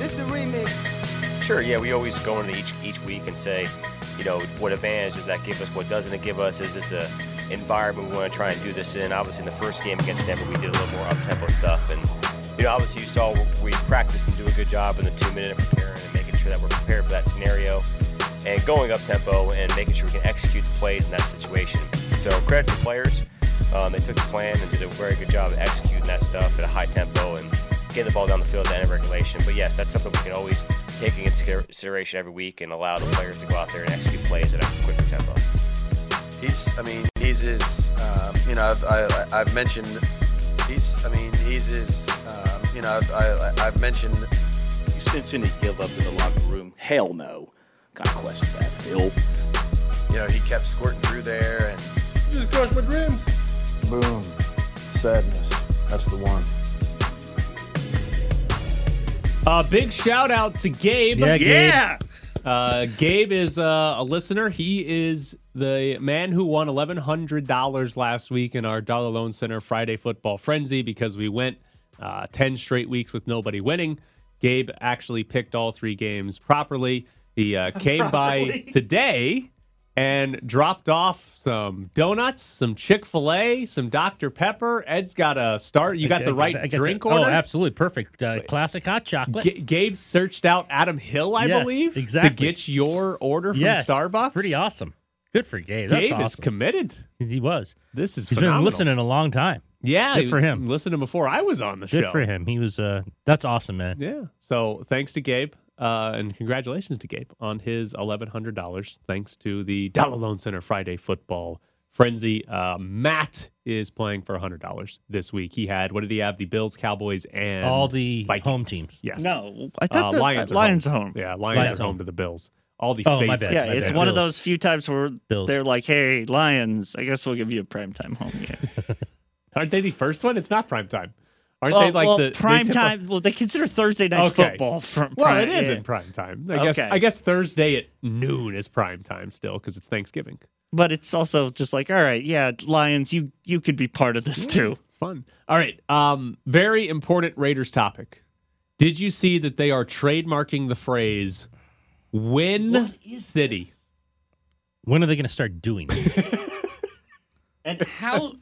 This the remix. Sure, yeah, we always go into each each week and say, you know, what advantage does that give us? What doesn't it give us? Is this a environment we want to try and do this in? Obviously, in the first game against Denver, we did a little more up tempo stuff, and you know, obviously, you saw we practice and do a good job in the two minute preparing and making sure that we're prepared for that scenario, and going up tempo and making sure we can execute the plays in that situation. So credit to the players. Um, they took the plan and did a very good job of executing that stuff at a high tempo and getting the ball down the field at the end of regulation. But yes, that's something we can always take into consideration every week and allow the players to go out there and execute plays at a quicker tempo. He's, I mean, he's his, um, you know, I've, I, I've mentioned, he's, I mean, he's his, um, you know, I've, I, I've mentioned. You Cincinnati give up in the locker room? Hell no. What kind of questions that, Phil? You know, he kept squirting through there and. Just crushed my dreams. Boom. Sadness. That's the one. A big shout out to Gabe. Yeah, Gabe. yeah. Uh, Gabe is uh, a listener. He is the man who won eleven hundred dollars last week in our Dollar Loan Center Friday Football Frenzy because we went uh, ten straight weeks with nobody winning. Gabe actually picked all three games properly. He uh, came by today and dropped off some donuts, some Chick Fil A, some Dr Pepper. Ed's got a start. You got the right I drink the- order. Oh, absolutely perfect. Uh, classic hot chocolate. G- Gabe searched out Adam Hill, I Yes, believe, exactly. to get your order from yes, Starbucks. Pretty awesome. Good for Gabe. That's Gabe is committed. He was. This is He's phenomenal. been listening a long time. Yeah, Good for him. Listening before I was on the Good show. Good for him. He was. Uh, that's awesome, man. Yeah. So thanks to Gabe, uh, and congratulations to Gabe on his eleven hundred dollars. Thanks to the Dollar Loan Center Friday Football Frenzy. Uh, Matt is playing for hundred dollars this week. He had what did he have? The Bills, Cowboys, and All the Vikings. home teams. Yes. No, I thought Uh, the Lions are Lions home. home. Yeah, Lions, Lions are home home. to the Bills. All the Oh, my favorites. bad. Yeah, My it's bad. one of those few times where Bills. they're like, "Hey, Lions, I guess we'll give you a primetime home game." Aren't they the first one? It's not prime time. Aren't well, they like well, the prime tip- time? Well, they consider Thursday night Okay. football from. Well, prime, it is yeah. in prime time. I guess. Okay. I guess Thursday at noon is prime time still because it's Thanksgiving. but it's also just like, all right, yeah, Lions, you you could be part of this too. It's fun. All right. Um, very important Raiders topic. Did you see that they are trademarking the phrase "Win City"? When are they going to start doing it? And how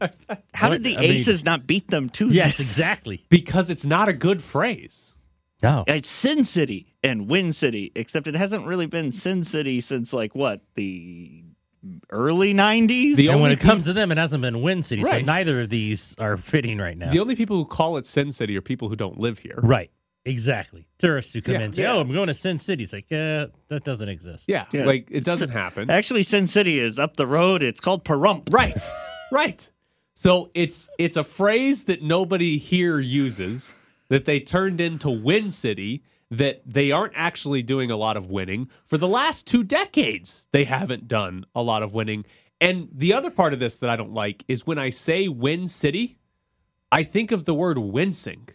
how did the I mean- Aces not beat them to yes, exactly. Because it's not a good phrase. No. It's Sin City and Win City, except it hasn't really been Sin City since like what the early '90s. The and when only it comes to them, it hasn't been Win City. So neither of these are fitting right now. The only people who call it Sin City are people who don't live here. right. Exactly. Tourists who come Yeah, in and say, yeah. "Oh, I'm going to Sin City." It's like, uh, that doesn't exist. Yeah, Yeah. like it doesn't happen. Actually, Sin City is up the road. It's called Pahrump. Right. right. So it's it's a phrase that nobody here uses that they turned into Win City that they aren't actually doing a lot of winning. For the last 2 decades, they haven't done a lot of winning. And the other part of this that I don't like is when I say Win City, I think of the word wincing,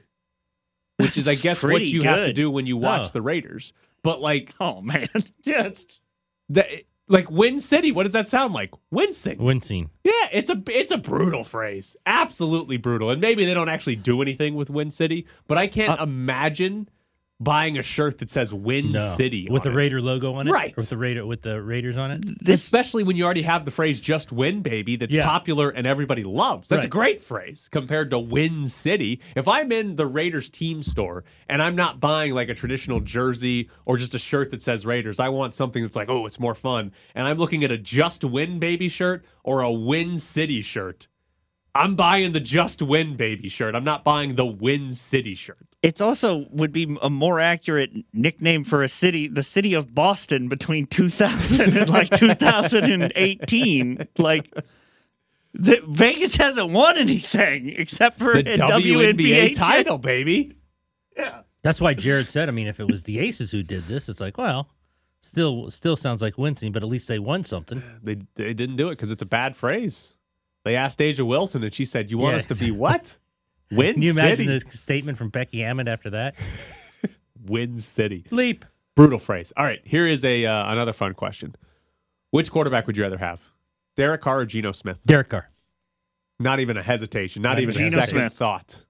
which is I guess what Pretty you have to do when you watch Oh. the Raiders. But like Oh man, just that like Win City, what does that sound like? Wincing. Wincing. Yeah, it's a it's a brutal phrase. Absolutely brutal. And maybe they don't actually do anything with Win City, but I can't uh, imagine buying a shirt that says Win No. City with the it. Raider logo on it, Right. With the Raider with the Raiders on it. this. Especially when you already have the phrase "Just Win, baby" that's Yeah. popular and everybody loves. That's a great phrase compared to Win City. If I'm in the Raiders team store and I'm not buying like a traditional jersey or just a shirt that says Raiders, I want something that's like, oh, it's more fun. And I'm looking at a Just Win, baby shirt or a Win City shirt. I'm buying the Just Win, baby shirt. I'm not buying the Win City shirt. It's also would be a more accurate nickname for a city, the city of Boston, between 2000 and like 2018. Like, the, Vegas hasn't won anything except for The a WNBA, WNBA title, baby. Yeah. That's why Jared said. I mean, if it was the Aces who did this, it's like, well, still, still sounds like wincing, but at least they won something. They they didn't do it because it's a bad phrase. They asked A'ja Wilson, and she said, "You want Yeah. us to be what? Win Can you imagine City? the statement from Becky Hammon after that? Win City. Leap. Brutal phrase. All right, here is a uh, another fun question. Which quarterback would you rather have, Derek Carr or Geno Smith? Derek Carr. Not even a hesitation. Not Uh, even a second Smith. thought.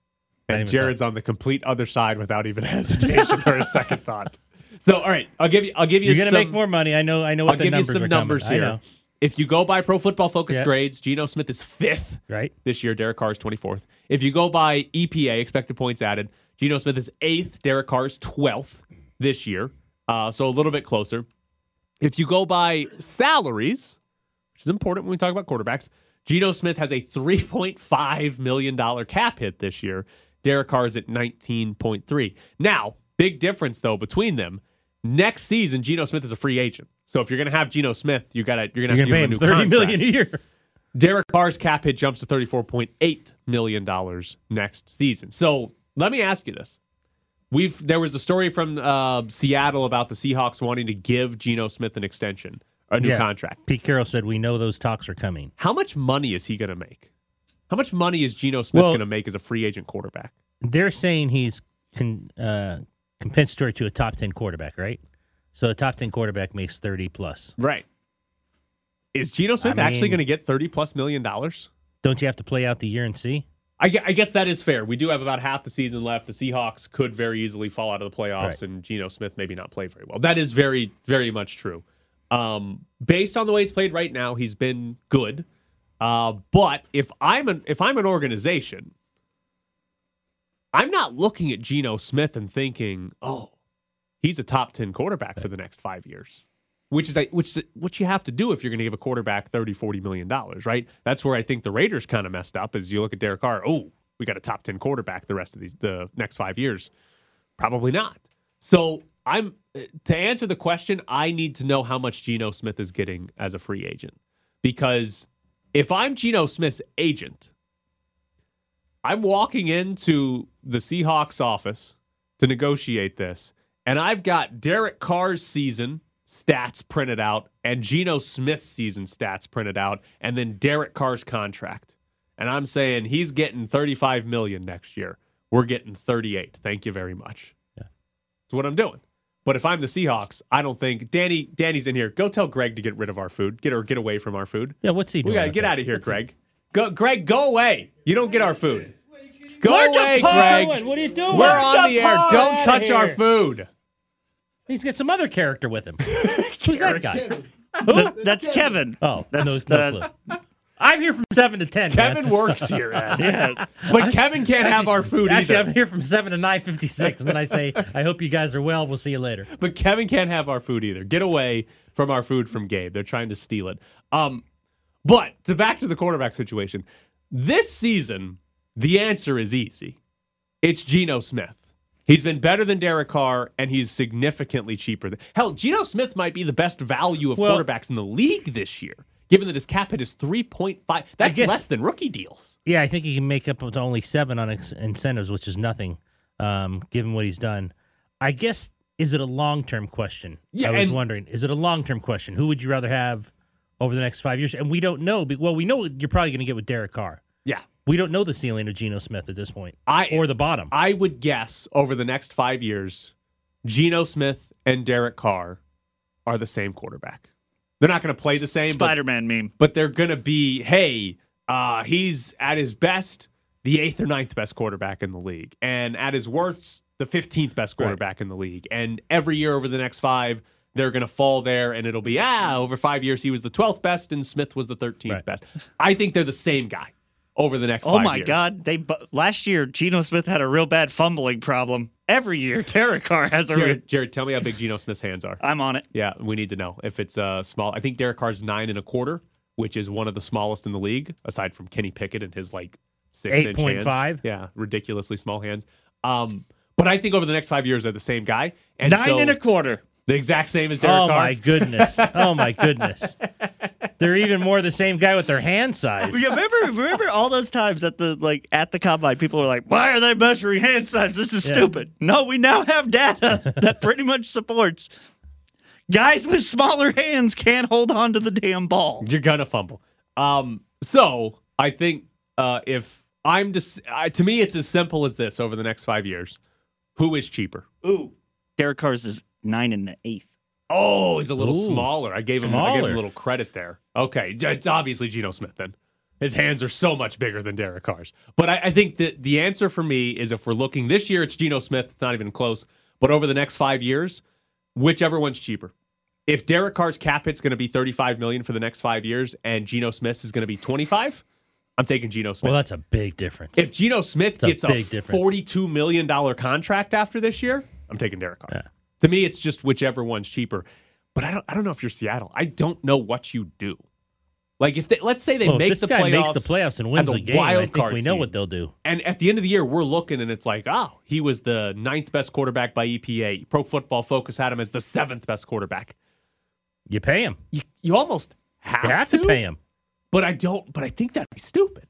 And Jared's on the complete other side without even hesitation or a second thought. So, all right, I'll give you. I'll give you. You're gonna some, make more money. I know. I know what I'll give you some coming. numbers I here. If you go by Pro Football Focus Yeah. grades, Geno Smith is fifth Right. this year. Derek Carr is 24th. If you go by EPA, expected points added, Geno Smith is eighth. Derek Carr is 12th this year. Uh, so a little bit closer. If you go by salaries, which is important when we talk about quarterbacks, Geno Smith has a $3.5 million cap hit this year. Derek Carr is at 19.3. Now, big difference though between them. Next season, Geno Smith is a free agent. So if you're going to have Geno Smith, you got to you're going to have gonna pay him new thirty contract. million a year. Derek Carr's cap hit jumps to $34.8 million next season. So let me ask you this. We've there was a story from uh, Seattle about the Seahawks wanting to give Geno Smith an extension, a new Yeah. contract. Pete Carroll said we know those talks are coming. How much money is he going to make? How much money is Geno Smith Well- going to make as a free agent quarterback? They're saying he's con, uh, compensatory to a top ten quarterback, right? So a top ten quarterback makes thirty plus. Right. Is Geno Smith I actually going to get 30 plus million dollars? Don't you have to play out the year and see? I, I guess that is fair. We do have about half the season left. The Seahawks could very easily fall out of the playoffs, Right. and Geno Smith maybe not play very well. That is very, very much true. Um, based on the way he's played right now, he's been good. Uh, but if I'm an if I'm an organization, I'm not looking at Geno Smith and thinking, "Oh, he's a top ten quarterback for the next five years." Which is which is what you have to do if you're going to give a quarterback 30, 40 million dollars, right? That's where I think the Raiders kind of messed up. Is you look at Derek Carr, oh, we got a top ten quarterback the rest of these the next five years. Probably not. So I'm to answer the question. I need to know how much Geno Smith is getting as a free agent because if I'm Geno Smith's agent, I'm walking into the Seahawks office to negotiate this, and I've got Derek Carr's season stats printed out and Geno Smith's season stats printed out, and then Derek Carr's contract. And I'm saying he's getting 35 million next year. We're getting 38. Thank you very much. Yeah. That's what I'm doing. But if I'm the Seahawks, I don't think Danny Danny's in here. Go tell Greg to get rid of our food. Get or get away from our food. Yeah, what's he doing? We gotta get there? out of here, Greg. Go, Greg, go away. You don't get our food. Go Where'd away, Greg. What are you doing? We're Where'd on you the air. Don't touch our here? food. He's got some other character with him. Who's that guy? Th- that's Kevin. Oh, That's, no, no clue. I'm here from seven to ten. man. Kevin works here, Ed. Yeah. but Kevin can't have our food Actually, either. I'm here from seven to nine fifty six, and then I say, "I hope you guys are well. We'll see you later." But Kevin can't have our food either. Get away from our food from Gabe. They're trying to steal it. Um, but to back to the quarterback situation. This season, the answer is easy. It's Geno Smith. He's been better than Derek Carr, and he's significantly cheaper. Than, hell, Geno Smith might be the best value of Well- quarterbacks in the league this year, given that his cap hit is three point five. That's guess- less than rookie deals. Yeah, I think he can make up to only seven on ex- incentives, which is nothing, um, given what he's done. I guess is it a long term question? Yeah, I was and- wondering, is it a long term question? Who would you rather have over the next five years? And we don't know. Well, we know what you're probably going to get with Derek Carr. Yeah, We don't know the ceiling of Geno Smith at this point, I or the bottom. I would guess over the next five years, Geno Smith and Derek Carr are the same quarterback. They're not going to play the same, Spider-Man meme. but they're going to be, hey, uh, he's at his best, the eighth or ninth best quarterback in the league. And at his worst, the 15th best Right. quarterback in the league. And every year over the next five, they're going to fall there and it'll be, ah, over five years, he was the 12th best and Smith was the 13th Right. best. I think they're the same guy over the next Oh five my years. God! They last year Geno Smith had a real bad fumbling problem. Every year Derek Carr has a. Real, Jared, Jared, tell me how big Geno Smith's hands are. I'm on it. Yeah, we need to know if it's uh, small. I think Derek Carr's nine and a quarter, which is one of the smallest in the league, aside from Kenny Pickett and his like six hands. 8.5? Yeah, ridiculously small hands. Um, but I think over the next five years they're the same guy, and Nine so and a quarter. The exact same as Derek oh Carr. my goodness! Oh my goodness! They're even more the same guy with their hand size. Yeah, remember, remember all those times at the like at the combine, people were like, "Why are they measuring hand size? This is Yeah. stupid." No, we now have data that pretty much supports guys with smaller hands can't hold on to the damn ball. You're gonna fumble. Um, so I think uh, if I'm just uh, to me, it's as simple as this: over the next five years, who is cheaper? Ooh, Derek Carr's is nine and an eighth. Oh, he's a little Ooh, smaller. I gave him I gave him a little credit there. Okay, it's obviously Geno Smith then. His hands are so much bigger than Derek Carr's. But I, I think that the answer for me is if we're looking this year, it's Geno Smith. It's not even close. But over the next five years, whichever one's cheaper. If Derek Carr's cap hit's going to be 35 million for the next five years and Geno Smith's is going to be 25, I'm taking Geno Smith. Well, that's a big difference. if Geno Smith a gets a, big $42 million contract after this year, I'm taking Derek Carr. Yeah. To me, it's just whichever one's cheaper. But I don't I don't know if you're Seattle. I don't know what you do. Like if they let's say they Well, make the playoffs, makes the playoffs and wins a the game, wild I think we know team. what they'll do. And at the end of the year, we're looking and it's like, oh, he was the ninth best quarterback by EPA. Pro Football Focus had him as the seventh best quarterback. You pay him. You, you almost have, You have to pay him. But I don't. But I think that'd be stupid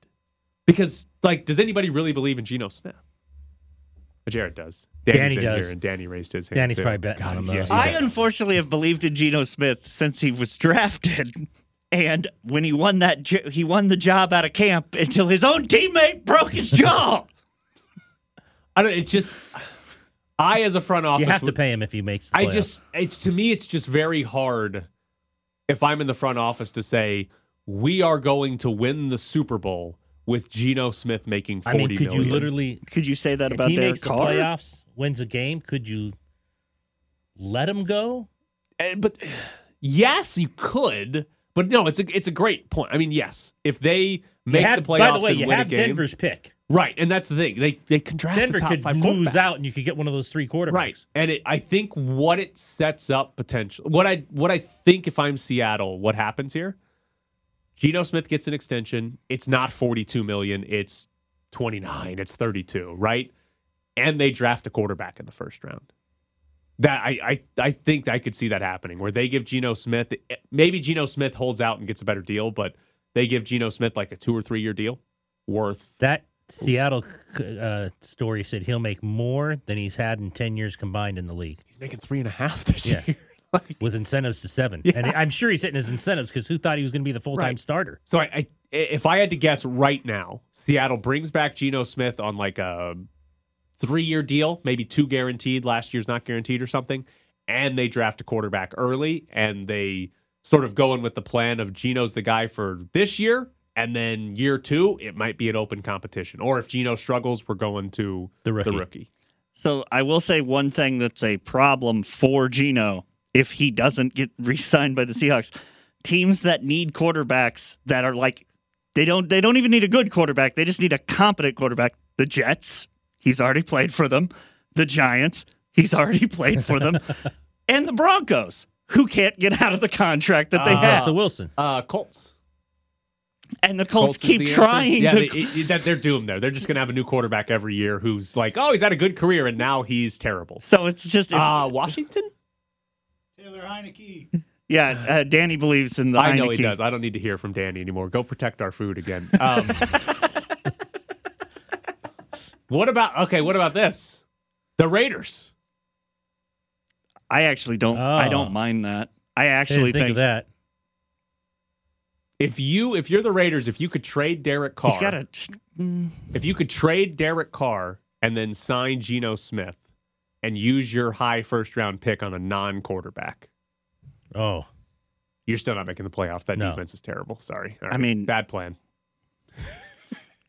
because, like, does anybody really believe in Geno Smith? Jared does. Danny's Danny in does. Here and Danny raised his hand. Danny's too. probably betting on him, though, yeah, I bet. unfortunately have believed in Geno Smith since he was drafted. And when he won that, he won the job out of camp until his own teammate broke his jaw. I don't. It's just. I, as a front office, You have to pay him if he makes the I just it's to me it's just very hard if I'm in the front office to say we are going to win the Super Bowl with Geno Smith making I forty mean, could you literally, Could you say that if about he Derek makes the playoffs, wins a game, could you let him go? Eh, but yes, you could. But no, it's a it's a great point. I mean, yes, if they make have- the playoffs by the way, and you win have a game, Denver's pick. right? And that's the thing they they can draft Denver the top could five lose out, and you could get one of those three quarterbacks. Right. And it, I think what it sets up potential, what I what I think if I'm Seattle, what happens here? Geno Smith gets an extension. It's not 42 million. It's 29. It's 32. Right. And they draft a quarterback in the first round. That I I, I think I could see that happening where they give Geno Smith maybe Geno Smith holds out and gets a better deal, but they give Geno Smith like a two or three year deal worth That Seattle uh, story said he'll make more than he's had in ten years combined in the league, he's making three and a half this Yeah. year. like, with incentives to seven. Yeah. And I'm sure he's hitting his incentives because who thought he was going to be the full time Right. starter? So I, I, if I had to guess right now, Seattle brings back Geno Smith on like a three-year deal, maybe two guaranteed. Last year's not guaranteed or something, and they draft a quarterback early, and they sort of go in with the plan of Geno's the guy for this year, and then year two it might be an open competition. Or if Geno struggles, we're going to The rookie. The rookie. So I will say one thing that's a problem for Geno if he doesn't get re-signed by the Seahawks. Teams that need quarterbacks that are like they don't they don't even need a good quarterback. They just need a competent quarterback. The Jets, he's already played for them. The Giants, he's already played for them. and the Broncos, who can't get out of the contract that they Uh, have. Russell Wilson. Uh, Colts. and the Colts, is keep the trying. Yeah, to- they, it- it- that they're doomed there. They're just going to have a new quarterback every year who's like, oh, he's had a good career, and now he's terrible. so it's just if- Uh, Washington. Yeah. Uh, Danny believes in the. I know he does. I don't need to hear from Danny anymore. Go protect our food again. Um, what about okay? What about this? The Raiders. I actually don't. I Oh. don't mind that. I I actually didn't think, of that. If you if you're the Raiders, if you could trade Derek Carr, he's got a. if you could trade Derek Carr and then sign Geno Smith and use your high first round pick on a non quarterback, Oh, you're still not making the playoffs. That No. defense is terrible. Sorry. All I mean- bad plan.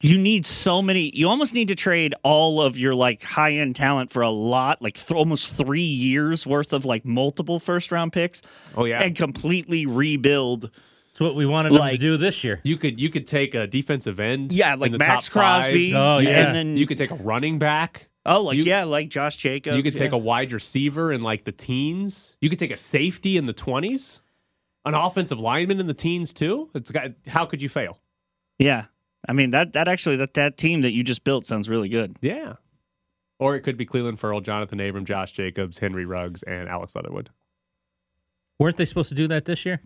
You need so many. You almost need to trade all of your like high end talent for a lot, like th- almost three years worth of like multiple first round picks, Oh yeah. and completely rebuild. it's what we wanted him to do this year. you could you could take a defensive end. Yeah, in like the Max top five. Crosby. Oh, yeah. and then You could take a running back. Oh, like you- yeah, like Josh Jacobs. You could take yeah. a wide receiver in like the teens. You could take a safety in the twenties, an offensive lineman in the teens too. It's got how could you fail? yeah. I mean that that actually that that team that you just built sounds really good. Yeah. Or it could be Clelin Ferrell, Johnathan Abram, Josh Jacobs, Henry Ruggs, and Alex Leatherwood. Weren't they supposed to do that this year?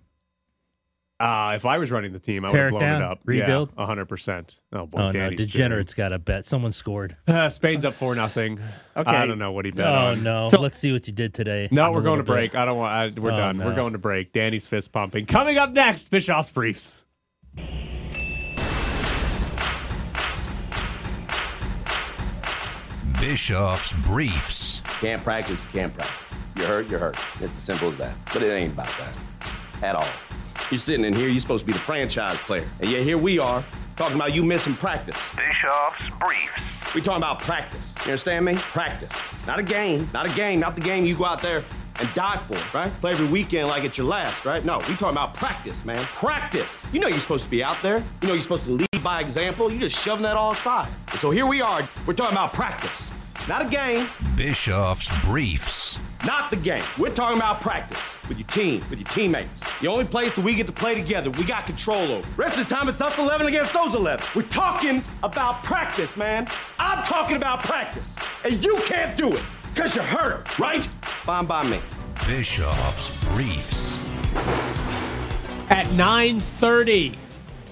Uh, if I was running the team, I would Tear have it blown down? it up. Rebuild? Yeah, hundred percent. Oh boy, oh no, Danny's degenerates got a bet. Someone scored. Uh, Spain's up four nothing. Okay. I don't know what he bet Oh on. no, So- let's see what you did today. No, we're going to break. bit. I don't want. I, we're Oh, done. We're going to break. Danny's fist pumping. Coming up next, Bischoff's briefs. Bischoff's Briefs. Can't practice, you can't practice. You're hurt, you're hurt. It's as simple as that. But it ain't about that at all. You're sitting in here, you're supposed to be the franchise player. And yet here we are, Talking about you missing practice. Bischoff's Briefs. We talking about practice. You understand me? Practice. Not a game. Not a game. Not the game you go out there and die for, right? Play every weekend like it's your last, right? No, we talking about practice, man. Practice. You know you're supposed to be out there. You know you're supposed to lead by example. You're just shoving that all aside. So here we are. We're talking about practice. Not a game. Bischoff's Briefs. Not the game. We're talking about practice with your team, with your teammates. The only place that we get to play together, we got control over. Rest of the time, it's us 11 against those 11. We're talking about practice, man. I'm talking about practice. And you can't do it because you're hurt, right? Fine by me. Bischoff's Briefs. At 9:30,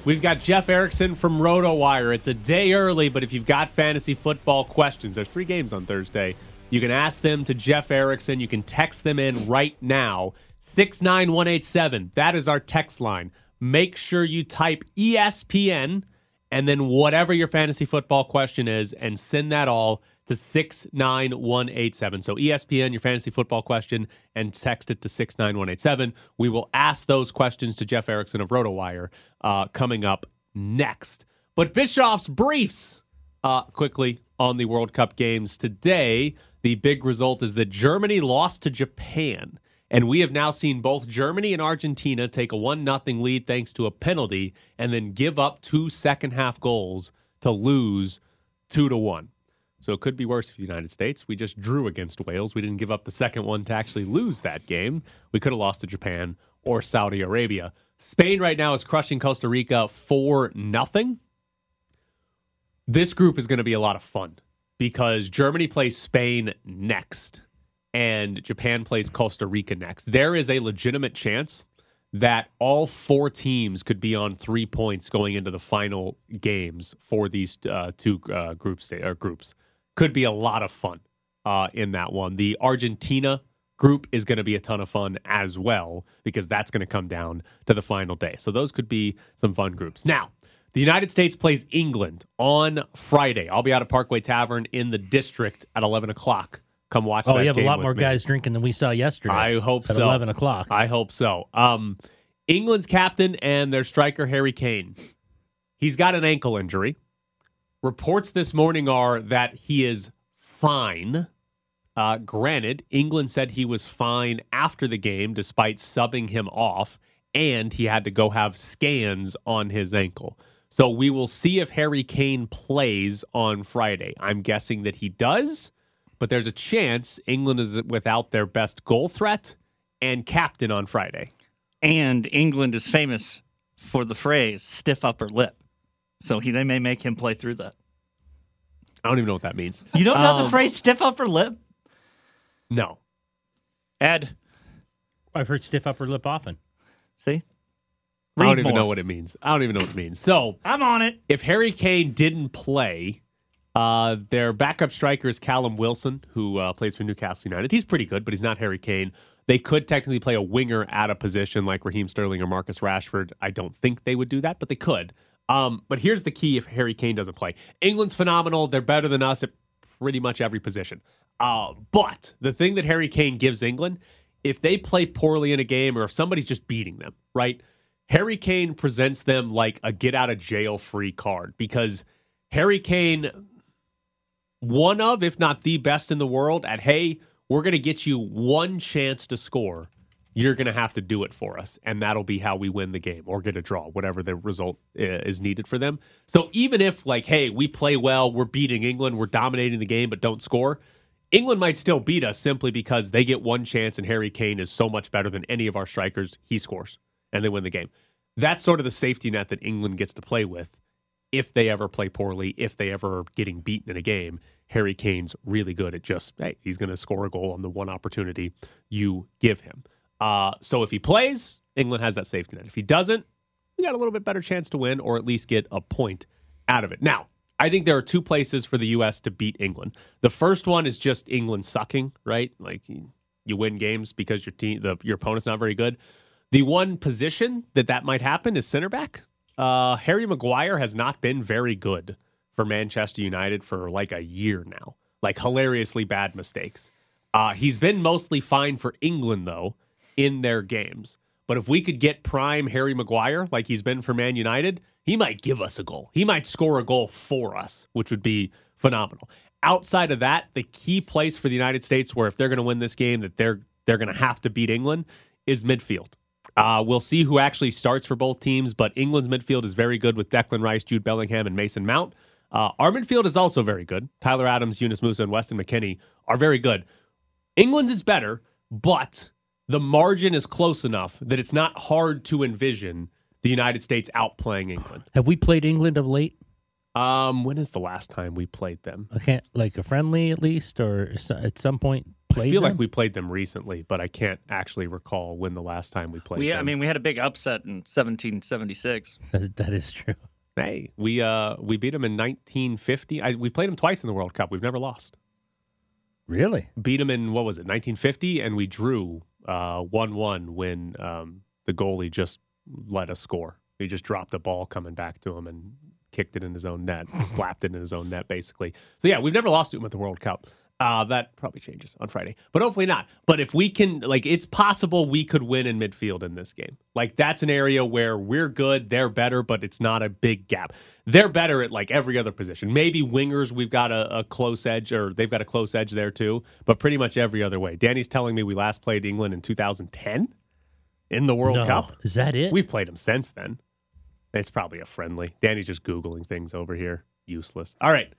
we've got Jeff Erickson from RotoWire. It's a day early, but if you've got fantasy football questions, there's three games on Thursday. You can ask them to Jeff Erickson. You can text them in right now. 69187. That is our text line. Make sure you type ESPN and then whatever your fantasy football question is and send that all to 69187. So ESPN, your fantasy football question, and text it to 69187. We will ask those questions to Jeff Erickson of RotoWire uh, coming up next. But Bischoff's briefs uh, quickly on the World Cup games today. The big result is that Germany lost to Japan. And we have now seen both Germany and Argentina take a 1 0 lead thanks to a penalty and then give up two second half goals to lose 2 to 1. So it could be worse for the United States. We just drew against Wales. We didn't give up the second one to actually lose that game. We could have lost to Japan or Saudi Arabia. Spain right now is crushing Costa Rica 4 0. This group is going to be a lot of fun because Germany plays Spain next and Japan plays Costa Rica next. There is a legitimate chance that all four teams could be on three points going into the final games for these uh, two uh, groups or groups. Could be a lot of fun uh, in that one. The Argentina group is going to be a ton of fun as well because that's going to come down to the final day. So those could be some fun groups. Now, the United States plays England on Friday. I'll be out at Parkway Tavern in the district at 11 o'clock. Come watch Oh, you have a lot more me. guys drinking than we saw yesterday. I hope at so. 11 o'clock. I hope so. Um, England's captain and their striker, Harry Kane, he's got an ankle injury. Reports this morning are that he is fine. Uh, granted, England said he was fine after the game despite subbing him off, and he had to go have scans on his ankle. So we will see if Harry Kane plays on Friday. I'm guessing that he does, but there's a chance England is without their best goal threat and captain on Friday. And England is famous for the phrase stiff upper lip. So he, they may make him play through that. I don't even know what that means. You don't know the Um, phrase stiff upper lip? No. Ed, I've heard stiff upper lip often. see? I don't Read even more. know what it means. I don't even know what it means. So I'm on it. if Harry Kane didn't play, uh, their backup striker is Callum Wilson, who uh, plays for Newcastle United. He's pretty good, but he's not Harry Kane. They could technically play a winger at a position like Raheem Sterling or Marcus Rashford. I don't think they would do that, but they could. Um, but here's the key if Harry Kane doesn't play England's phenomenal. They're better than us at pretty much every position. Uh, but the thing that Harry Kane gives England, if they play poorly in a game or if somebody's just beating them, right? Harry Kane presents them like a get out of jail free card because Harry Kane, one of, if not the best in the world at, hey, we're going to get you one chance to score. You're going to have to do it for us. And that'll be how we win the game or get a draw, whatever the result is needed for them. So even if, like, hey, we play well, we're beating England, we're dominating the game, but don't score, England might still beat us simply because they get one chance and Harry Kane is so much better than any of our strikers. He scores and they win the game. That's sort of the safety net that England gets to play with if they ever play poorly, if they ever are getting beaten in a game. Harry Kane's really good at just, hey, he's going to score a goal on the one opportunity you give him. Uh, so if he plays, England has that safety net. If he doesn't, we got a little bit better chance to win or at least get a point out of it. Now, I think there are two places for the U.S. to beat England. The first one is just England sucking, right? Like you- win games because your team, the, your opponent's not very good. The one position that that might happen is center back. Uh, Harry Maguire has not been very good for Manchester United for like a year now. Like hilariously bad mistakes. Uh, he's been mostly fine for England though in their games. But if we could get prime Harry Maguire like he's been for Man United, He might give us a goal. He might score a goal for us, which would be phenomenal. Outside of that, the key place for the United States where if they're going to win this game that they're they're going to have to beat England is midfield. Uh, we'll see who actually starts for both teams, but England's midfield is very good with Declan Rice, Jude Bellingham, and Mason Mount. Uh, our midfield is also very good. Tyler Adams, Yunus Musah, and Weston McKennie are very good. England's is better, but the margin is close enough that it's not hard to envision the United States outplaying England. Have we played England of late? Um, when is the last time we played them? I can't like a friendly at least, or at some point played. I feel them? like we played them recently, but I can't actually recall when the last time we played We, them. I mean, we had a big upset in 1776. That, that is true. Hey, we uh we beat them in 1950. I, we played them twice in the World Cup. We've never lost. Really? Beat them in what was it, 1950, and we drew one-one when um the goalie just let us score. He just dropped the ball coming back to him and kicked it in his own net, slapped it in his own net, basically. So yeah, we've never lost to him at the World Cup. Uh, that probably changes on Friday, but hopefully not. But if we can, like, it's possible we could win in midfield in this game. Like, that's an area where we're good, they're better, but it's not a big gap. They're better at like every other position. Maybe wingers, we've got a, a close edge, or they've got a close edge there too. But pretty much every other way. Danny's telling me we last played England in 2010 in the World No. Cup. Is that it? We've played them since then. It's probably a friendly. Danny's just googling things over here. Useless. All right.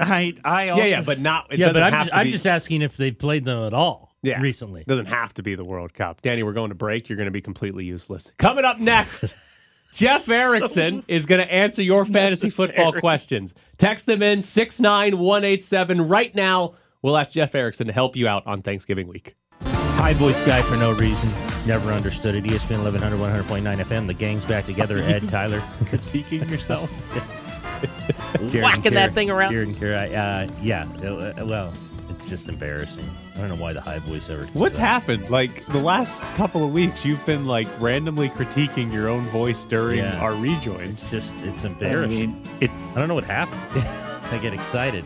I, I also, yeah, yeah, but not. It yeah, but I'm have just, to I'm just asking if they've played them at all Yeah. recently. doesn't have to be the World Cup. Danny, we're going to break. You're going to be completely useless. Coming up next, Jeff Erickson is going to answer your fantasy football questions. Text them in 69187 right now. We'll ask Jeff Erickson to help you out on Thanksgiving week. High voice guy for no reason. Never understood it. ESPN 1100, 100.9 FM. The gang's back together. Ed, Tyler. Critiquing yourself. Jared Whacking and that thing around. Jared and Kara, uh, yeah. uh, Well, it's just embarrassing. I don't know why the high voice ever. What's happened? Like the last couple of weeks, you've been like randomly critiquing your own voice during Yeah. our rejoins. It's just, it's embarrassing. I mean, it's I don't know what happened. I get excited.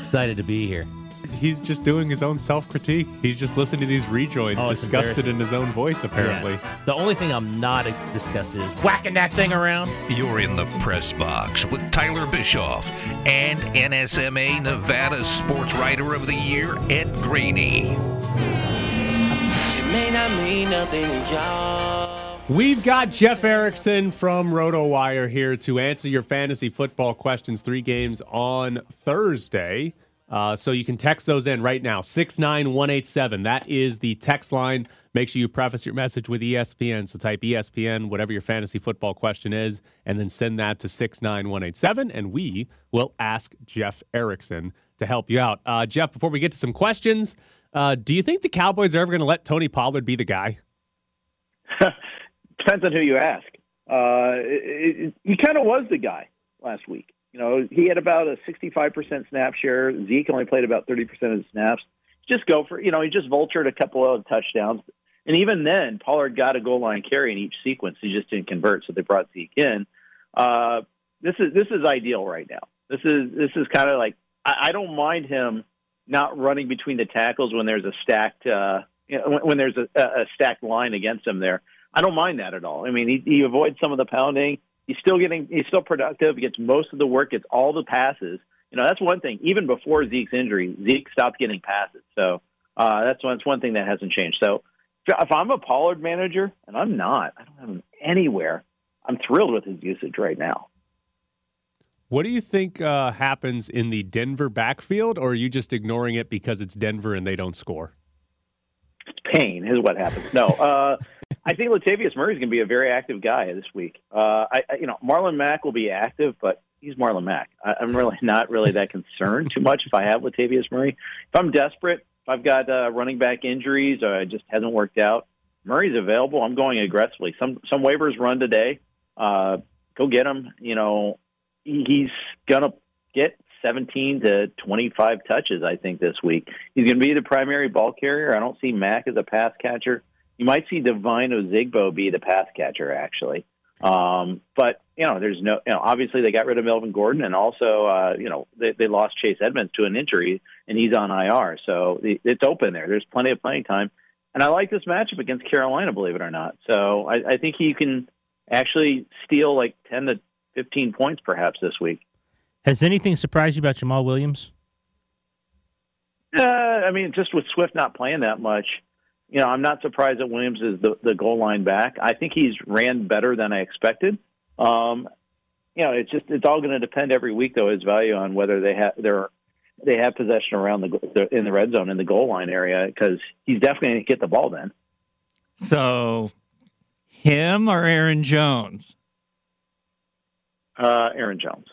Excited to be here. He's just doing his own self critique. He's just listening to these rejoins, Oh, disgusted in his own voice, apparently. Yeah. The only thing I'm not disgusted is whacking that thing around. You're in the press box with Tyler Bischoff and NSMA Nevada Sports Writer of the Year, Ed Graney. It may not mean nothing to y'all. We've got Jeff Erickson from RotoWire here to answer your fantasy football questions. Three games on Thursday. Uh, so you can text those in right now 69187. That is the text line. Make sure you preface your message with ESPN. So type ESPN, whatever your fantasy football question is, and then send that to 69187. And we will ask Jeff Erickson to help you out. Uh, Jeff, before we get to some questions, uh, do you think the Cowboys are ever going to let Tony Pollard be the guy? Depends on who you ask. Uh, it, it, he kind of was the guy last week. You know, he had about a 65% snap share. Zeke only played about 30% of the snaps. Just go for, you know, he just vultured a couple of touchdowns. And even then, Pollard got a goal line carry in each sequence. He just didn't convert, so they brought Zeke in. Uh, this is this is ideal right now. This is this is kind of like I, I don't mind him not running between the tackles when there's a stacked uh, you know, when, when there's a, a stacked line against him there. I don't mind that at all. I mean, he, he avoids some of the pounding. He's still getting, he's still productive. He gets most of the work, gets all the passes. You know, that's one thing. Even before Zeke's injury, Zeke stopped getting passes. So uh, that's one, that's one thing that hasn't changed. So if I'm a Pollard manager, and I'm not, I don't have him anywhere. I'm thrilled with his usage right now. What do you think uh, happens in the Denver backfield, or are you just ignoring it because it's Denver and they don't score? It's pain is what happens. No, uh, I think Latavius Murray is going to be a very active guy this week. Uh, I, I, you know, Marlon Mack will be active, but he's Marlon Mack. I, I'm really not really that concerned too much if I have Latavius Murray. If I'm desperate, if I've got uh, running back injuries or it just hasn't worked out, Murray's available. I'm going aggressively. Some some waivers run today. Uh, go get him. You know, he- he's gonna get 17 to 25 touches. I think this week he's going to be the primary ball carrier. I don't see Mack as a pass catcher. You might see Devine Ozigbo be the pass catcher actually. Um, but you know, there's no, you know, obviously they got rid of Melvin Gordon, and also, uh, you know, they, they lost Chase Edmonds to an injury, and he's on IR, so it's open there. There's plenty of playing time, and I like this matchup against Carolina, believe it or not. So I, I think he can actually steal like 10 to 15 points perhaps this week. Has anything surprised you about Jamaal Williams? Uh, I mean, just with Swift not playing that much, you know, I'm not surprised that Williams is the, the goal line back. I think he's ran better than I expected. Um, you know, it's just it's all going to depend every week though his value on whether they have they're they have possession around the the- in the red zone in the goal line area because he's definitely going to get the ball then. So, him or Aaron Jones? Uh, Aaron Jones.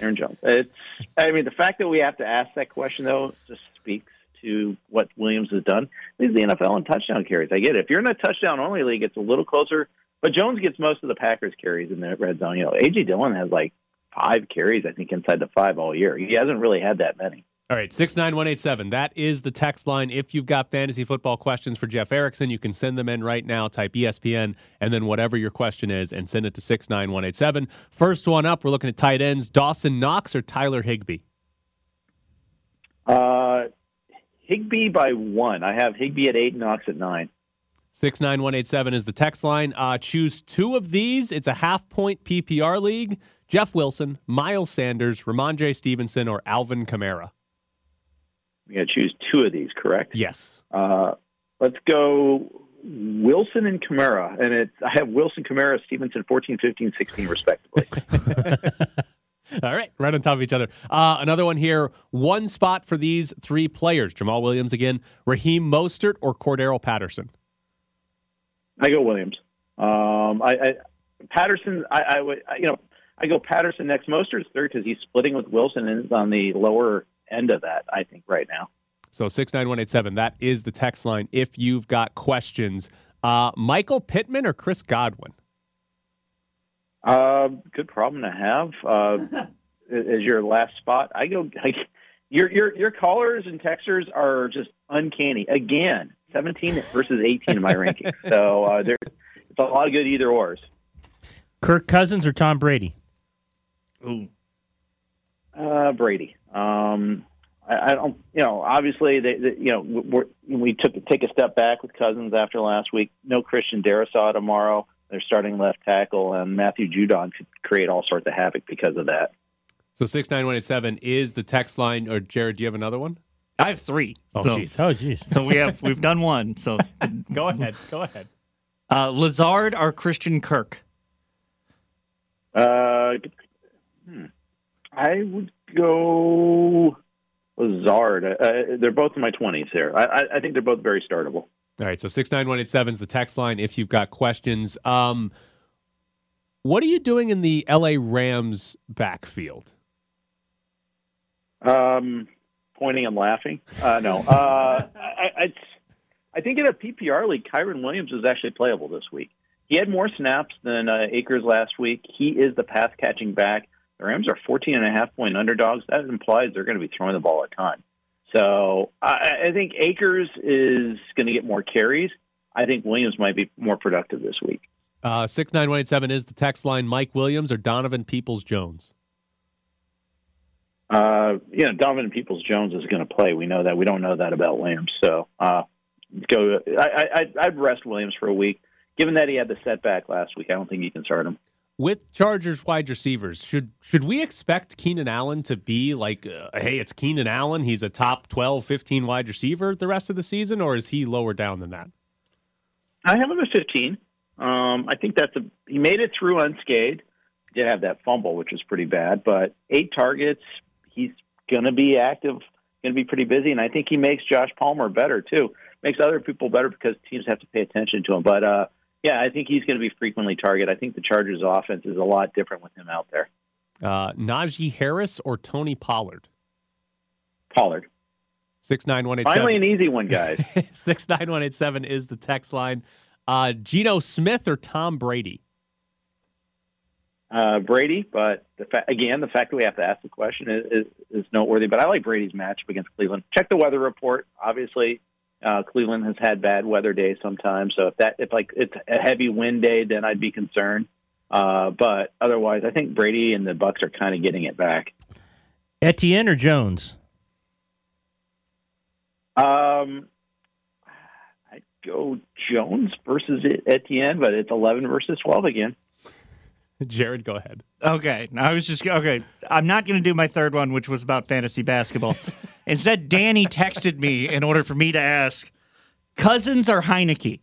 Aaron Jones. It's. I mean, the fact that we have to ask that question though just speaks to what Williams has done. He's the NFL in touchdown carries. I get it. If you're in a touchdown only league, it's a little closer. But Jones gets most of the Packers carries in the red zone. You know, AJ Dillon has like five carries, I think, inside the five all year. He hasn't really had that many. All right, 69187. That is the text line. If you've got fantasy football questions for Jeff Erickson, you can send them in right now. Type ESPN and then whatever your question is and send it to 69187. First one up, we're looking at tight ends Dawson Knox or Tyler Higbee. Uh, Higbee by one. I have Higbee at eight, Knox at nine. 69187 is the text line. Uh, choose two of these. It's a half point PPR league. Jeff Wilson, Miles Sanders, Rhamondre Stevenson, or Alvin Kamara. You got to choose two of these, correct? Yes. Uh, let's go Wilson and Kamara. And it's, I have Wilson, Kamara, Stevenson 14, 15, 16, respectively. All right, right on top of each other. Uh, another one here. One spot for these three players: Jamaal Williams again, Raheem Mostert, or Cordarrelle Patterson. I go Williams. Um, I, I Patterson. I, I would. I, you know, I go Patterson next. Mostert's third because he's splitting with Wilson and is on the lower end of that. I think right now. So six nine one eight seven. That is the text line. If you've got questions, uh, Michael Pittman or Chris Godwin. Uh, good problem to have. Uh, as your last spot, I go. I, your your your callers and texters are just uncanny. Again, seventeen versus eighteen in my rankings. So uh, there's it's a lot of good either ors. Kirk Cousins or Tom Brady? Ooh. Uh, Brady. Um, I, I don't. You know, obviously, they, they you know, we're, we took take a step back with Cousins after last week. No Christian Darrisaw tomorrow. They're starting left tackle, and Matthew Judon could create all sorts of havoc because of that. So six nine one eight seven is the text line. Or Jared, do you have another one? I have three. Oh, so, jeez. Oh, jeez. So we have we've done one. So Go ahead. Go ahead. uh, Lazard or Christian Kirk? Uh, hmm. I would go Lazard. Uh, they're both in my twenties. There, I, I- I think they're both very startable. All right, so six nine one eight seven is the text line. If you've got questions, um, what are you doing in the L.A. Rams backfield? Um, pointing and laughing. Uh, no, uh, I, I, I think in a PPR league, Kyren Williams is actually playable this week. He had more snaps than uh, Akers last week. He is the pass catching back. The Rams are 14 and a half point underdogs. That implies they're going to be throwing the ball a ton. So I, I think Akers is going to get more carries. I think Williams might be more productive this week. Uh, six nine one eight seven is the text line. Mike Williams or Donovan Peoples Jones? Uh, you know, Donovan Peoples Jones is going to play. We know that. We don't know that about Williams. So uh, go. I, I, I'd- I'd rest Williams for a week. Given that he had the setback last week, I don't think you can start him. With Chargers wide receivers, should should we expect Keenan Allen to be like, uh, hey, it's Keenan Allen. He's a top 12, 15 wide receiver the rest of the season, or is he lower down than that? I have him at 15. Um, I think that's a. He made it through unscathed. Did have that fumble, which was pretty bad, but eight targets. He's going to be active. Going to be pretty busy, and I think he makes Josh Palmer better too. Makes other people better because teams have to pay attention to him. But uh, yeah, I think he's going to be frequently targeted. I think the Chargers' offense is a lot different with him out there. Uh, Najee Harris or Tony Pollard? Pollard. Six nine one eight Finally, an easy one, guys. Six nine one eight seven is the text line. Uh, Geno Smith or Tom Brady? uh, Brady, but the fa- again, the fact that we have to ask the question is, is, is noteworthy. But I like Brady's matchup against Cleveland. Check the weather report. Obviously, uh, Cleveland has had bad weather days sometimes. So if that if like it's a heavy wind day, then I'd be concerned. Uh, but otherwise, I think Brady and the Bucs are kind of getting it back. Etienne or Jones? Um, I go Jones versus Etienne, but it's eleven versus twelve again. Jared, go ahead. Okay, I was just okay. I'm not going to do my third one, which was about fantasy basketball. Instead, Danny texted me in order for me to ask Cousins or Heinicke.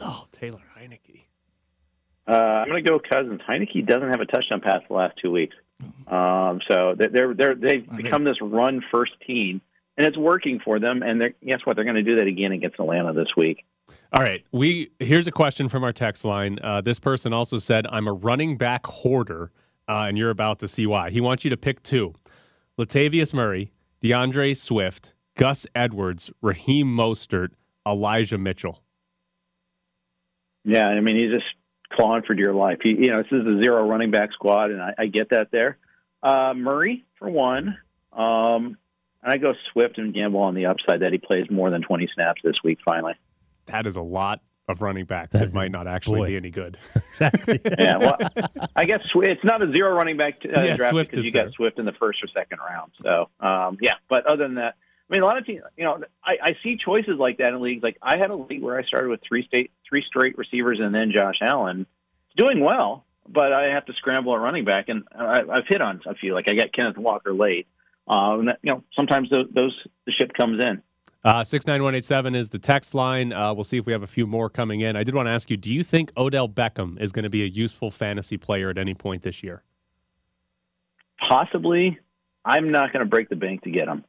Oh, Taylor Heinicke. Uh, I'm going to go Cousins. Heinicke doesn't have a touchdown pass the last two weeks, um, so they're they're, they're they've become this run first team, and it's working for them. And they're, guess what? They're going to do that again against Atlanta this week. All right, we here's a question from our text line. Uh, this person also said, "I'm a running back hoarder, uh, and you're about to see why." He wants you to pick two: Latavius Murray, D'Andre Swift, Gus Edwards, Raheem Mostert, Elijah Mitchell. Yeah, I mean he's just clawing for dear life. He, you know, this is a zero running back squad, and I, I get that there. Uh, Murray for one, um, and I go Swift and gamble on the upside that he plays more than 20 snaps this week. Finally, That is a lot of running backs that might not actually boy. be any good. Exactly. yeah. Well, I guess it's not a zero running back uh, Yeah, draft Swift because you there. got Swift in the first or second round. So um, yeah, but other than that, I mean, a lot of teams, you know, I, I see choices like that in leagues. Like I had a league where I started with three state, three straight receivers, and then Josh Allen, doing well, but I have to scramble at running back, and I, I've hit on a few. Like I got Kenneth Walker late. Um, you know, sometimes those, those the ship comes in. Uh, 69187 is the text line. Uh, we'll see if we have a few more coming in. I did want to ask you do you think Odell Beckham is going to be a useful fantasy player at any point this year? Possibly, I'm not going to break the bank to get him.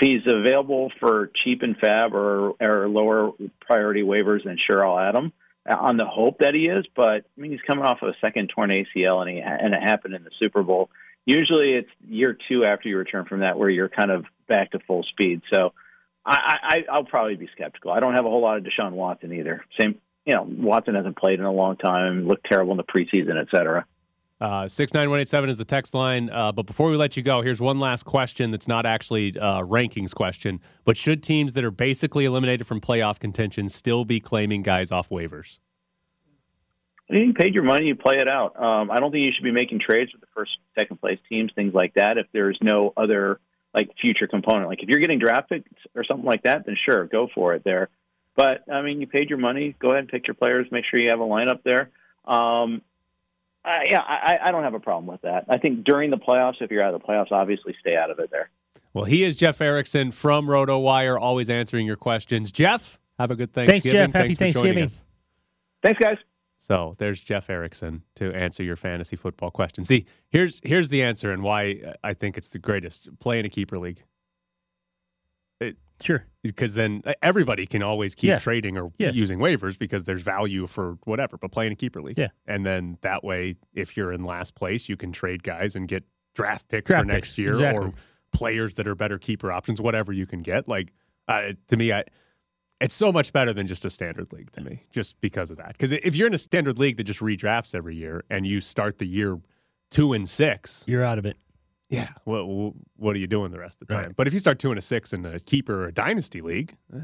If he's available for cheap and FAAB or, or lower priority waivers, then sure I'll add him uh, on the hope that he is. But I mean, he's coming off of a second torn ACL, and he and it happened in the Super Bowl. Usually, it's year two after you return from that where you're kind of back to full speed. So, I, I I'll probably be skeptical. I don't have a whole lot of Deshaun Watson either. Same, you know, Watson hasn't played in a long time, looked terrible in the preseason, et cetera. Uh, 69187 is the text line. Uh, but before we let you go, here's one last question that's not actually a rankings question. But should teams that are basically eliminated from playoff contention still be claiming guys off waivers? You paid your money, you play it out. Um, I don't think you should be making trades with the first, second place teams, things like that. If there's no other like future component, like if you're getting drafted or something like that, then sure, go for it there. But I mean, you paid your money. Go ahead and pick your players. Make sure you have a lineup there. Um, I, yeah, I, I don't have a problem with that. I think during the playoffs, if you're out of the playoffs, obviously stay out of it there. Well, he is Jeff Erickson from RotoWire, always answering your questions. Jeff, have a good Thanksgiving. Thanks, Thanksgiving. Jeff. Happy for joining Thanksgiving. us. Thanks, guys. So there's Jeff Erickson to answer your fantasy football question. See, here's here's the answer and why I think it's the greatest. Play in a keeper league. It, sure. Because then everybody can always keep Yeah. trading or Yes. using waivers because there's value for whatever. But play in a keeper league. Yeah. And then that way, if you're in last place, you can trade guys and get draft picks Draft for next picks, year exactly. or players that are better keeper options, whatever you can get. Like uh, to me, I it's so much better than just a standard league to me, just because of that. Because if you're in a standard league that just redrafts every year and you start the year two and six, You're out of it. yeah, what what are you doing the rest of the time? Right. But if you start two and a six in a keeper or a dynasty league, eh,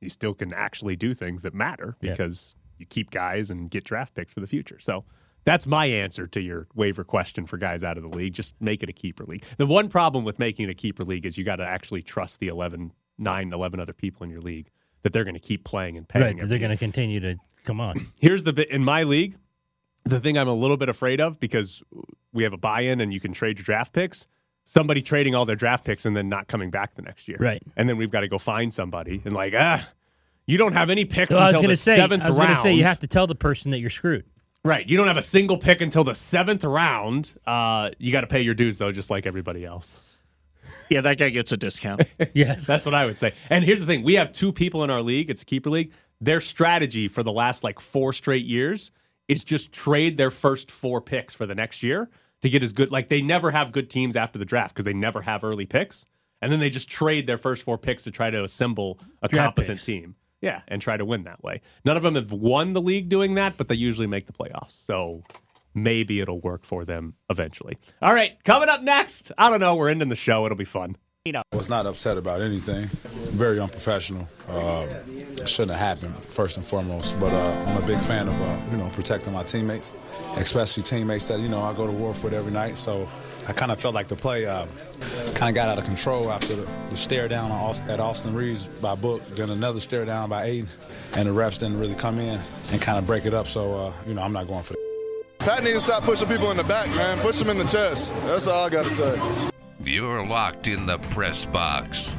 you still can actually do things that matter Yeah. because you keep guys and get draft picks for the future. So. That's my answer to your waiver question for guys out of the league. Just make it a keeper league. The one problem with making it a keeper league is you got to actually trust the 11, 9, 11 other people in your league that they're going to keep playing and paying. Right. They're going to continue to come on. Here's the bit in my league. The thing I'm a little bit afraid of because we have a buy-in and you can trade your draft picks. Somebody trading all their draft picks and then not coming back the next year. Right. And then we've got to go find somebody and like ah, you don't have any picks Well, until the say, seventh I was going to say, you have to tell the person that you're screwed. Right. You don't have a single pick until the seventh round. Uh, you got to pay your dues though, just like everybody else. Yeah, that guy gets a discount. yes. That's what I would say. And here's the thing: we have two people in our league. It's a keeper league. Their strategy for the last like four straight years is just trade their first four picks for the next year to get as good. Like they never have good teams after the draft because they never have early picks, and then they just trade their first four picks to try to assemble a Draft competent picks. team. Yeah, and try to win that way. None of them have won the league doing that, but they usually make the playoffs. So maybe it'll work for them eventually. All right, coming up next. I don't know. We're ending the show. It'll be fun. You I was not upset about anything. Very unprofessional. Uh, shouldn't have happened, first and foremost. But uh, I'm a big fan of, uh, you know, protecting my teammates, especially teammates that, you know, I go to war with every night. So I kind of felt like the play uh, kind of got out of control after the, the stare down on Aust- at Austin Reaves by Book, then another stare down by Ayton, and the refs didn't really come in and kind of break it up. So, uh, you know, I'm not going for that. Pat needs to stop pushing people in the back, man. Push them in the chest. That's all I got to say. You're locked in the press box.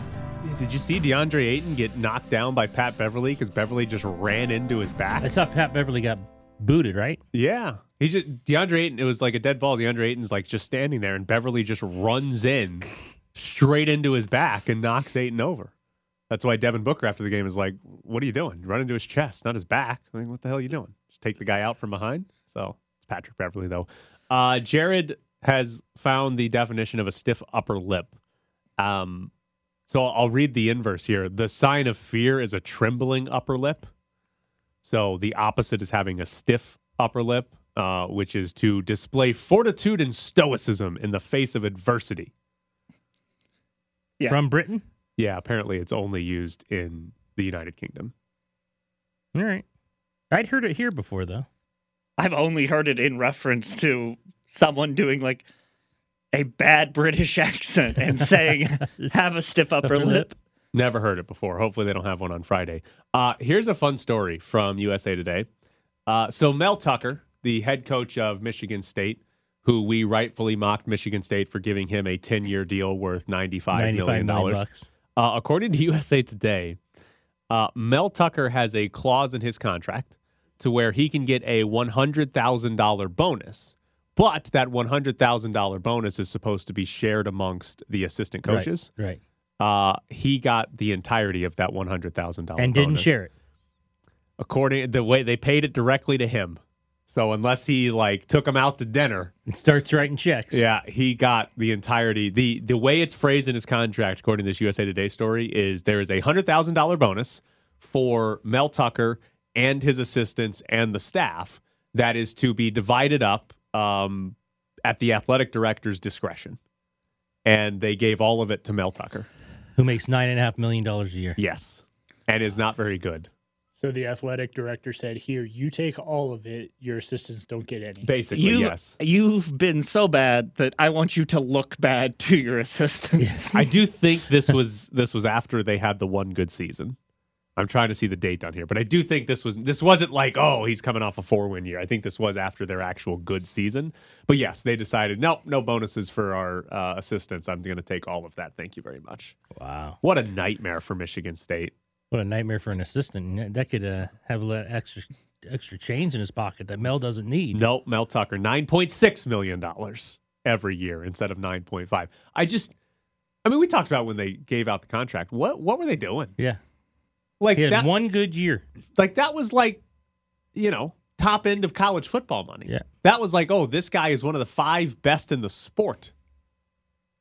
Did you see DeAndre Ayton get knocked down by Pat Beverley because Beverley just ran into his back? I saw Pat Beverley got booted, right? Yeah. He just DeAndre Ayton, it was like a dead ball. DeAndre Ayton's like just standing there and Beverley just runs in straight into his back and knocks Ayton over. That's why Devin Booker after the game is like, What are you doing? Run into his chest, not his back. Like, what the hell are you doing? Just take the guy out from behind. So it's Patrick Beverley though. Uh Jared has found the definition of a stiff upper lip. Um so I'll read the inverse here. The sign of fear is a trembling upper lip. So the opposite is having a stiff upper lip, uh, which is to display fortitude and stoicism in the face of adversity. Yeah. From Britain? Yeah, apparently it's only used in the United Kingdom. All right. I'd heard it here before, though. I've only heard it in reference to someone doing like a bad British accent and saying, have a stiff upper lip. Never heard it before. Hopefully they don't have one on Friday. Uh, here's a fun story from USA Today. Uh, so Mel Tucker, the head coach of Michigan State, who we rightfully mocked Michigan State for giving him a 10-year deal worth $95 95 million. million bucks. Uh, according to USA Today, uh, Mel Tucker has a clause in his contract to where he can get a $100,000 bonus, but that $100,000 bonus is supposed to be shared amongst the assistant Right, coaches. Right. Uh, he got the entirety of that $100,000 And didn't bonus. share it. According the way they paid it directly to him. So unless he like took him out to dinner, and starts writing checks. Yeah, he got the entirety. the The way it's phrased in his contract, according to this USA Today story, is there is a hundred thousand dollar bonus for Mel Tucker and his assistants and the staff that is to be divided up um, at the athletic director's discretion, and they gave all of it to Mel Tucker. Who makes nine and a half million dollars a year? Yes, and is not very good. So the athletic director said, "Here, you take all of it. Your assistants don't get any." Basically, You, yes. You've been so bad that I want you to look bad to your assistants. I do think this was this was after they had the one good season. I'm trying to see the date down here, but I do think this was this wasn't like oh he's coming off a four win year. I think this was after their actual good season. But yes, they decided nope, no bonuses for our uh, assistants. I'm going to take all of that. Thank you very much. Wow, what a nightmare for Michigan State. What a nightmare for an assistant. That could uh, have a little extra extra change in his pocket that Mel doesn't need. Nope, Mel Tucker, nine point six million dollars every year instead of nine point five. I just, I mean, we talked about when they gave out the contract. What what were they doing? Yeah, like He had that, one good year. like that was like, you know, top end of college football money. Yeah. That was like, oh, this guy is one of the five best in the sport.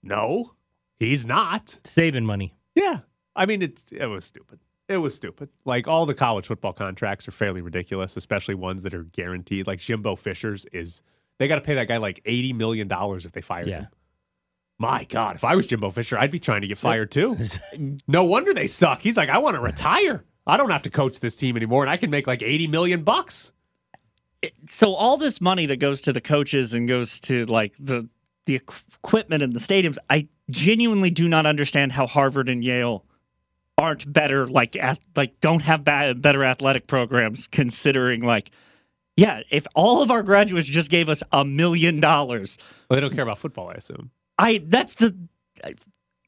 No, he's not. Saving money. Yeah. I mean, it's it was stupid. It was stupid. Like all the college football contracts are fairly ridiculous, especially ones that are guaranteed. Like Jimbo Fisher's is they got to pay that guy like eighty million dollars if they fire Yeah. him. My God, if I was Jimbo Fisher, I'd be trying to get fired too. no wonder they suck. He's like, I want to retire. I don't have to coach this team anymore, and I can make like eighty million bucks. so all this money that goes to the coaches and goes to like the the equipment and the stadiums, I genuinely do not understand how Harvard and Yale aren't better like ath- like don't have bad, better athletic programs considering like yeah, if all of our graduates just gave us a million dollars, Well, they don't care about football, I assume. I that's the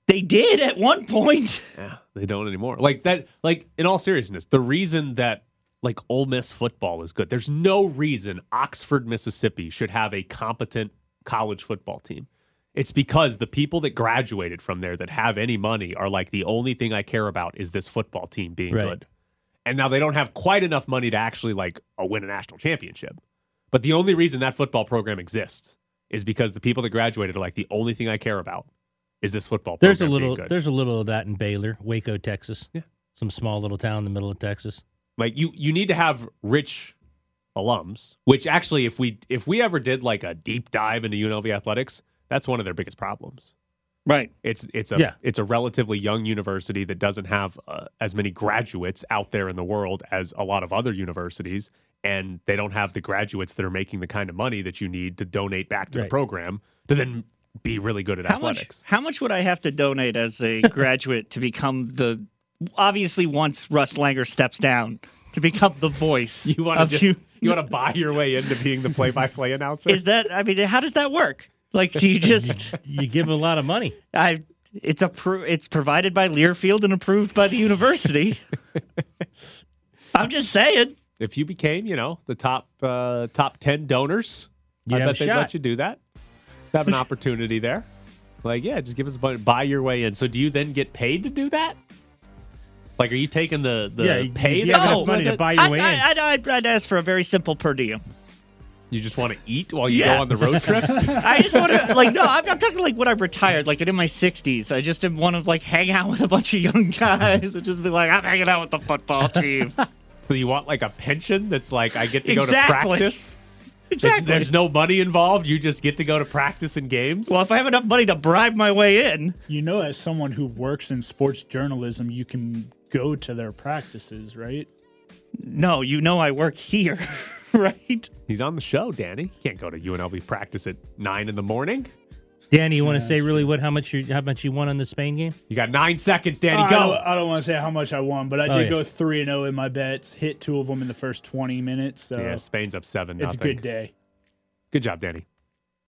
they did at one point. Yeah, they don't anymore. Like that. Like in all seriousness, the reason that like Ole Miss football is good, there's no reason Oxford, Mississippi, should have a competent college football team. It's because the people that graduated from there that have any money are like the only thing I care about is this football team being Right. good. And now they don't have quite enough money to actually like uh, win a national championship. But the only reason that football program exists is because the people that graduated are like the only thing I care about is this football program. There's a little there's a little of that in Baylor, Waco, Texas. Yeah. Some small little town in the middle of Texas. Like you you need to have rich alums, which actually if we if we ever did like a deep dive into UNLV athletics, that's one of their biggest problems. Right. It's it's a Yeah. it's a relatively young university that doesn't have uh, as many graduates out there in the world as a lot of other universities and they don't have the graduates that are making the kind of money that you need to donate back to the program to then be really good at How much athletics. how much would I have to donate as a graduate to become the obviously once Russ Langer steps down to become the voice You want to you You want to buy your way into being the play-by-play announcer? Is that? I mean, how does that work? Like, do you just? you give a lot of money. I. It's appro- It's provided by Learfield and approved by the university. I'm just saying. if you became, you know, the top uh, top ten donors, You'd I bet they'd shot. let you do that. Have an opportunity there. Like, yeah, just give us a bunch, buy your way in. So, do you then get paid to do that? Like, are you taking the the Yeah, you- pay you that have money with to buy your I'd, way in. I'd, I'd, I'd ask for a very simple per diem. You just want to eat while you Yeah. go on the road trips? I just want to like no, I'm, I'm talking like when I'm retired, like in my 60s. I just want to like hang out with a bunch of young guys and just be like, I'm hanging out with the football team. so you want like a pension that's like I get to go to Exactly. practice. It's- exactly. there's no money involved. You just get to go to practice and games. well, if I have enough money to bribe my way in, You know, as someone who works in sports journalism, you can go to their practices, right? no, you know I work here, right? He's on the show, Danny. He can't go to UNLV practice at nine in the morning. Danny, you want to say really what how much you how much you won on the Spain game? You got nine seconds, Danny. Uh, I Go. don't, I don't want to say how much I won, but I Oh, did yeah. go three and zero in my bets. Hit two of them in the first twenty minutes. So yeah, Spain's up seven. it's a good day. Good job, Danny.